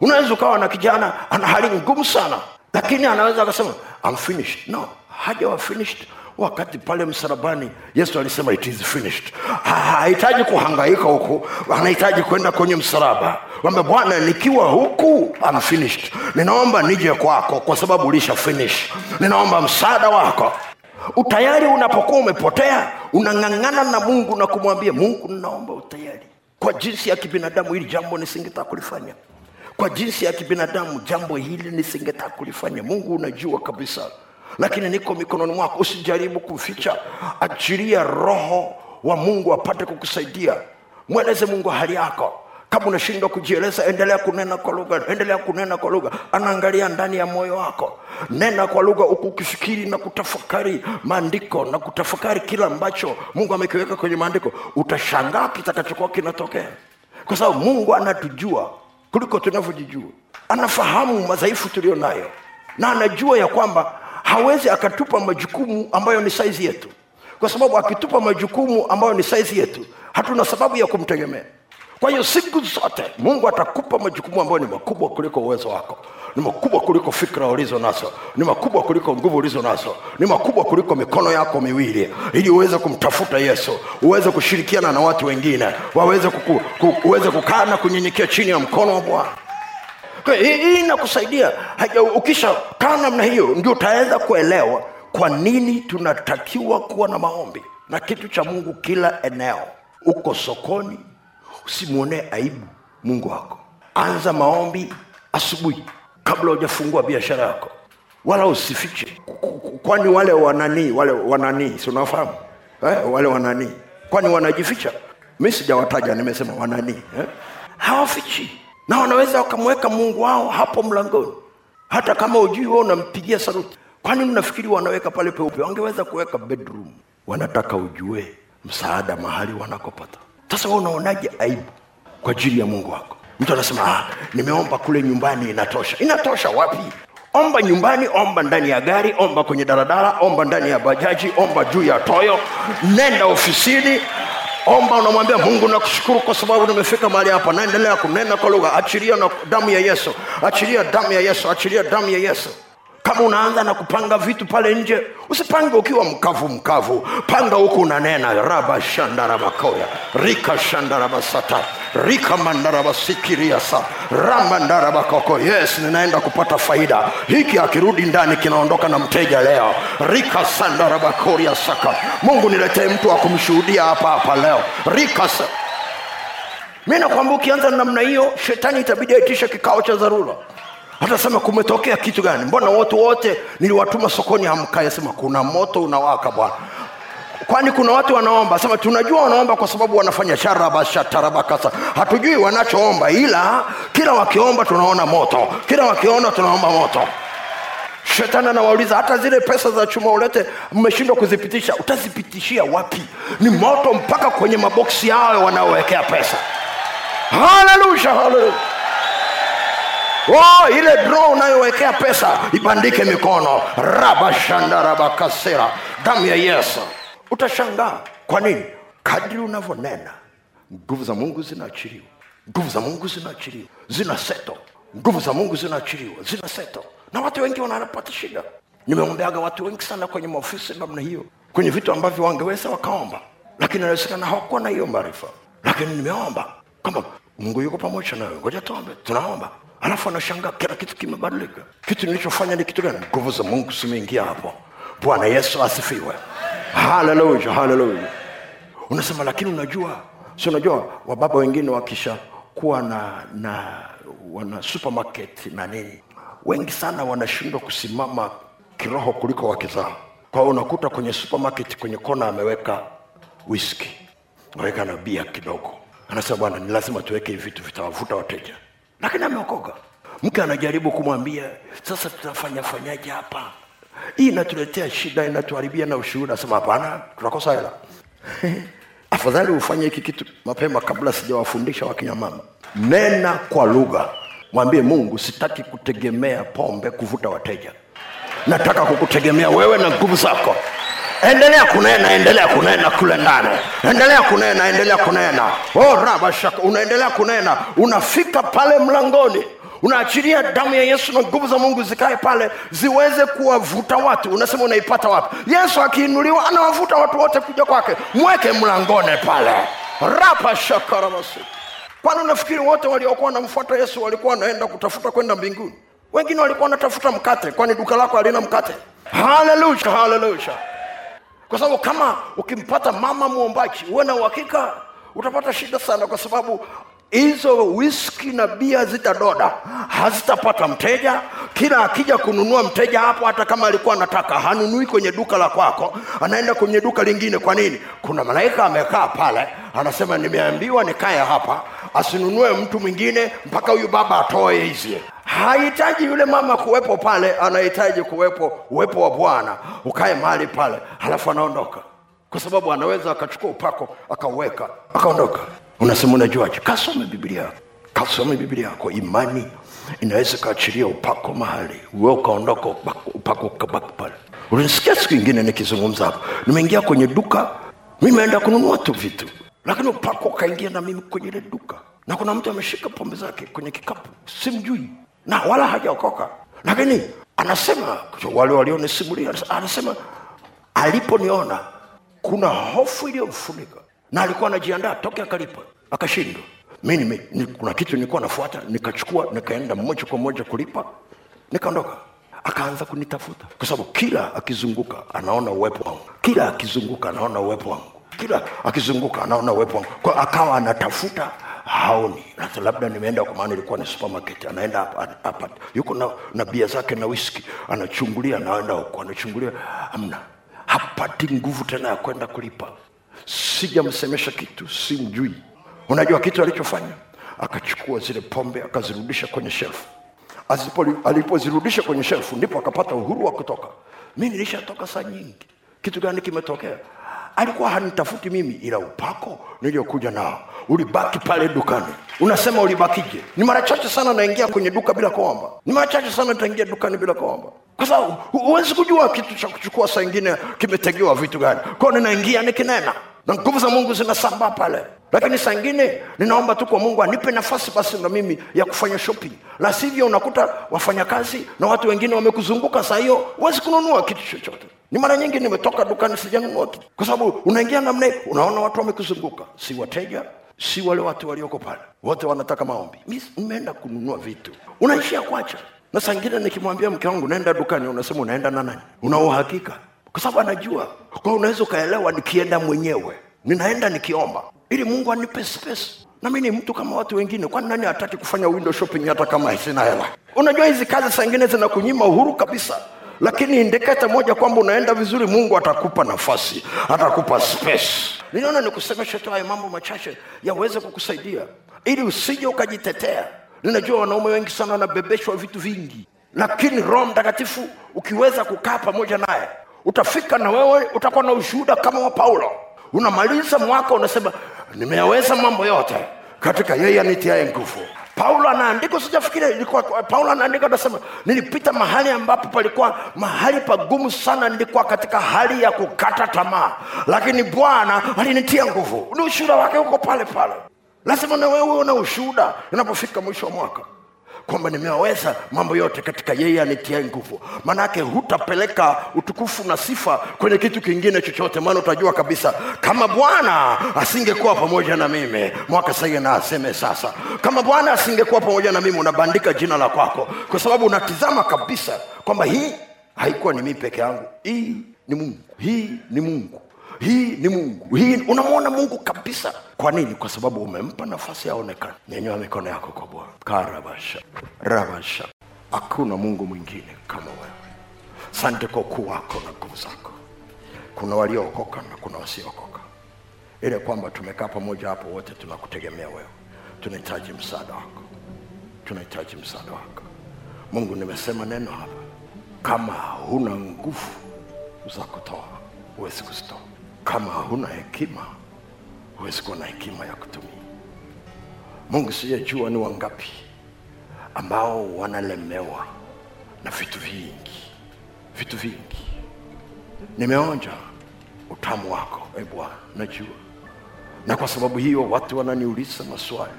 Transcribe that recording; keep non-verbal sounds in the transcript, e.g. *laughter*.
unaweza ukawa na kijana ana hali ngumu sana. Lakini anaweza akasema I'm finished. No hajawa finished. Wakati pale msalabani yesu alisema it is finished. Hahitaji kuhangaika huku. Anahitaji kwenda kwenye msalaba. Kwamba bwana nikiwa huku I'm finished. Ninaomba nije kwako kwa sababu ulisha finish. Ninaomba msaada wako. Utayari unapokuwa umepotea unang'ang'ana na mungu na kumwambia mungu ninaomba utayari kwa jinsi ya kibinadamu hili jambo nisingetaka kulifanya kwa jinsi ya kibinadamu jambo hili nisingetaka kulifanya. Mungu unajua kabisa. Lakini niko mikononi mwako. Usijaribu kuficha achilia roho wa mungu apate kukusaidia. Mweleze mungu hali yako. Kama unashindwa kujieleza endelea kunena kwa lugha. Endelea kunena kwa lugha. Anaangalia ndani ya moyo wako. Nena kwa lugha huku ukifikiri na kutafakari maandiko na kutafakari kila ambacho mungu amekiweka kwenye maandiko. Utashangaa kitakachokuwa kinatokea. Kwa sababu mungu anatujua kuliko tunavyojijua. Anafahamu madhaifu tulio nayo na anajua ya kwamba hawezi akatupa majukumu ambayo ni saizi yetu. Kwa sababu akitupa majukumu ambayo ni saizi yetu hatuna sababu ya kumtegemea kwa hiyo siku zote mungu atakupa majukumu ambayo ni makubwa kuliko uwezo wako ni makubwa kuliko fikra ulizo nazo ni makubwa kuliko nguvu ulizo nazo ni makubwa kuliko mikono yako miwili ili uweze kumtafuta yesu uweze kushirikiana na watu wengine waweze kuku, ku, uweze kukaa na kunyenyekea chini ya mkono wa bwana. Hii inakusaidia. Ukisha kaa namna hiyo ndio utaweza kuelewa kwa nini tunatakiwa kuwa na maombi na kitu cha mungu kila eneo. Uko sokoni usimwonee aibu mungu wako. Anza maombi asubuhi kabla hujafungua biashara yako. Wala usifiche. Kwani wale wananii wale wananii si unafahamu eh, wale wananii. Kwani wanajificha? Mi sijawataja nimesema wananii eh? hawafichi. Na wanaweza wakamweka mungu wao hapo mlangoni. Hata kama ujui wewe unampigia saruti. Kwani mnafikiri wanaweka pale peupe? Wangeweza kuweka bedroom. Wanataka ujue msaada mahali wanakopata sasa wewe unaonaje aibu kwa ajili ya mungu wako? Mtu anasema ah, nimeomba kule nyumbani inatosha. Inatosha wapi? Omba nyumbani omba ndani ya gari omba kwenye daladala omba ndani ya bajaji omba juu ya toyo nenda ofisini omba unamwambia mungu nakushukuru kwa sababu nimefika mahali hapa. Naendelea kunena kwa lugha. Achilia na damu ya yesu. Achilia damu ya yesu. Achilia damu ya yesu kama unaanza na kupanga vitu pale nje usipange ukiwa mkavu mkavu. Panga huku unanena raba shandarabakoya rika shandarabasata rika mandarabasikiriasa ramandarabakoko yes ninaenda kupata faida. Hiki akirudi ndani kinaondoka na mteja leo. Rika sandarabakoria saka. Mungu niletee mtu wa kumshuhudia hapa hapa leo. Rika sa- mi nakwamba ukianza namna hiyo shetani itabidi aitishe kikao cha dharura atasema kumetokea kitu gani? Mbona watu wote niliwatuma sokoni hamkai sema kuna moto unawaka bwana. Kwani kuna watu wanaomba? Sema tunajua wanaomba kwa sababu wanafanya sharabashatarabakasa hatujui wanachoomba ila kila wakiomba tunaona moto. Kila wakiona tunaomba moto. Shetani anawauliza hata zile pesa za chuma ulete mmeshindwa kuzipitisha utazipitishia wapi? Ni moto mpaka kwenye maboksi yao wanaowekea pesa. Haleluya haleluya Oh, ile draw unayowekea pesa ibandike mikono. Rabashandarabakasera damu ya yesu. Utashangaa. Kwa nini? Kadri unavyonena nguvu za mungu zinaachiliwa. Nguvu za mungu zinaachiliwa. Zina seto. Nguvu za mungu zinaachiliwa. Zina seto. Na watu wengi wanapata shida. Nimeombeaga watu wengi sana kwenye maofisi namna hiyo. Kwenye vitu ambavyo wangeweza wakaomba. Lakini inawezekana hawakuwa na hiyo maarifa. Lakini nimeomba kwamba mungu yuko pamoja nawe. Ngoja tuombe. Tunaomba alafu anashangaa kila kitu kimebadilika. Kitu nilichofanya ni kitu gani? Nguvu za mungu zimeingia hapo. Bwana yesu asifiwe. Haleluya haleluya unasema lakini unajua si unajua wababa wengine wakisha kuwa na na wana supermarket na nini wengi sana wanashindwa kusimama kiroho kuliko wakizaa kwa hiyo unakuta kwenye supermarket kwenye kona ameweka whisky aweka na bia kidogo. Anasema bwana ni lazima tuweke hivi vitu vitawavuta wateja lakini ameokoka mke anajaribu kumwambia sasa tutafanya fanyaje hapa? Hii inatuletea shida inatuharibia na ushuhuda. Sema hapana tunakosa hela. *laughs* Afadhali ufanye hiki kitu mapema kabla sijawafundisha wakina mama. Nena kwa lugha. Mwambie mungu sitaki kutegemea pombe kuvuta wateja. Nataka kukutegemea wewe na nguvu zako endelea kunena endelea kunena kule ndani. Endelea kunena endelea kunena. Oh, unaendelea kunena. Unafika pale mlangoni. Unaachilia damu ya yesu na nguvu za mungu zikae pale ziweze kuwavuta watu. Unasema unaipata wapi? Yesu akiinuliwa anawavuta watu wote kuja kwake. Mweke mlangone pale. Rapashakarabas kwani unafikiri wote waliokuwa wanamfuata yesu walikuwa wanaenda kutafuta kwenda mbinguni? Wengine walikuwa wanatafuta mkate. Kwani duka lako halina mkate? Haleluya haleluya kwa sababu kama ukimpata mama mwombaji huwe na uhakika utapata shida sana kwa sababu hizo wiski na bia zitadoda hazitapata mteja. Kila akija kununua mteja hapo hata kama alikuwa anataka hanunui kwenye duka la kwako anaenda kwenye duka lingine. Kwa nini? Kuna malaika amekaa pale anasema nimeambiwa nikaye hapa asinunue mtu mwingine mpaka huyu baba atoe hizi. Hahitaji yule mama kuwepo pale anahitaji kuwepo uwepo wa bwana ukae mahali pale halafu anaondoka. Kwa sababu anaweza akachukua upako akauweka akaondoka. Unasema unajuaje? Kasome biblia yako. Kasome biblia yako. Imani inaweza ikaachilia upako mahali. Uwe ukaondoka upako- ukabaki pale. Unisikia siku ingine nikizungumza hapo nimeingia kwenye duka mimeenda kununua tu vitu lakini upako ukaingia na mimi kwenye ile duka. Na kuna mtu ameshika pombe zake kwenye kikapu. Simjui. Na wala hajaokoka. Lakini anasema wale walionisimulia anasema aliponiona kuna hofu iliyomfunika. Na alikuwa anajiandaa toke akalipa. Akashindwa. Mi kuna kitu nilikuwa nafuata nikachukua nikaenda moja kwa moja kulipa nikaondoka. Akaanza kunitafuta. Kwa sababu kila akizunguka anaona uwepo wangu. Kila akizunguka anaona uwepo wangu kila akizunguka anaona uwepo wangu. Kwa akawa anatafuta haoni. Hata labda nimeenda kwa maana ilikuwa ni supermarket anaenda hapa yuko na, na bia zake na whisky. Anachungulia anaenda huko anachungulia amna hapati nguvu tena ya kwenda kulipa. Sijamsemesha kitu simjui. Unajua kitu alichofanya? Akachukua zile pombe akazirudisha kwenye shelfu alipozirudisha kwenye shelfu ndipo akapata uhuru wa kutoka. Mi nilishatoka saa nyingi. Kitu gani kimetokea alikuwa hanitafuti mimi ila upako niliyokuja nao ulibaki pale dukani. Unasema ulibakije? Ni mara chache sana naingia kwenye duka bila kuomba. Ni mara chache sana nitaingia dukani bila kuomba. Kwa sababu huwezi kujua kitu cha kuchukua saa ingine kimetegewa vitu gani. Kwao ninaingia nikinena na nguvu za mungu zinasambaa pale. Lakini saa ingine ninaomba tu kwa mungu anipe nafasi basi na mimi ya kufanya shopping. La sivyo unakuta wafanyakazi na watu wengine wamekuzunguka saa hiyo huwezi kununua kitu chochote ni mara nyingi nimetoka dukani sijanunua kitu kwa sababu unaingia namna hii unaona watu wamekuzunguka. Si wateja si wale watu walioko pale. Wote wanataka maombi. Nimeenda kununua vitu. Unaishia kwacha na saa nikimwambia mke wangu naenda dukani. Unasema unaenda na nani? Una uhakika. Kwa sababu anajua. Kwao unaweza ukaelewa nikienda mwenyewe. Ninaenda nikiomba. Ili mungu anipe space. Na ni mtu kama watu wengine. Kwani nani hataki kufanya window shopping hata kama sina hela? Unajua hizi kazi saa zinakunyima uhuru kabisa lakini indiketa moja kwamba unaenda vizuri mungu atakupa nafasi atakupa space. Ninaona nikusemeshe tu haya mambo machache yaweze kukusaidia. Ili usije ukajitetea. Ninajua wanaume wengi sana wanabebeshwa vitu vingi. Lakini roho mtakatifu ukiweza kukaa pamoja naye utafika na wewe utakuwa na ushuhuda kama wa paulo. Unamaliza mwaka unasema nimeyaweza mambo yote katika yeye anitiaye nguvu paulo anaandika sijafikiria ilikuwa paulo anaandika anasema nilipita mahali ambapo palikuwa mahali pagumu sana nilikuwa katika hali ya kukata tamaa. Lakini bwana alinitia nguvu. Ni ushuhuda wake huko pale pale. Lazima na wewe una ushuhuda unapofika mwisho wa mwaka kwamba nimeweza mambo yote katika yeye anitia nguvu. Maanaake hutapeleka utukufu na sifa kwenye kitu kingine chochote maana utajua kabisa kama bwana asingekuwa pamoja na mimi mwaka sai na aseme sasa kama bwana asingekuwa pamoja na mimi unabandika jina la kwako kwa sababu unatizama kabisa kwamba hii haikuwa ni mii peke yangu hii ni mungu hii ni mungu hii ni mungu. Hii unamwona mungu kabisa. Kwa nini? Kwa sababu umempa nafasi yaonekana nyenywa mikono yako kwa bwana. Karabasha. Rabasha. Hakuna mungu mwingine kama wewe. Sante kwa ukuu wako na nguvu zako. Kuna waliookoka na kuna wasiookoka. Ile kwamba tumekaa pamoja hapo wote tunakutegemea wewe. Tunahitaji msaada wako. Tunahitaji msaada wako. Mungu nimesema neno hapa. Kama huna nguvu za kutoa huwezi kuzitoa kama huna hekima huwezi kuwa na hekima ya kutumia. Mungu sijajua ni wangapi ambao wanalemewa na vitu vingi vitu vingi. Nimeonja utamu wako e bwana najua. Na kwa sababu hiyo watu wananiuliza maswali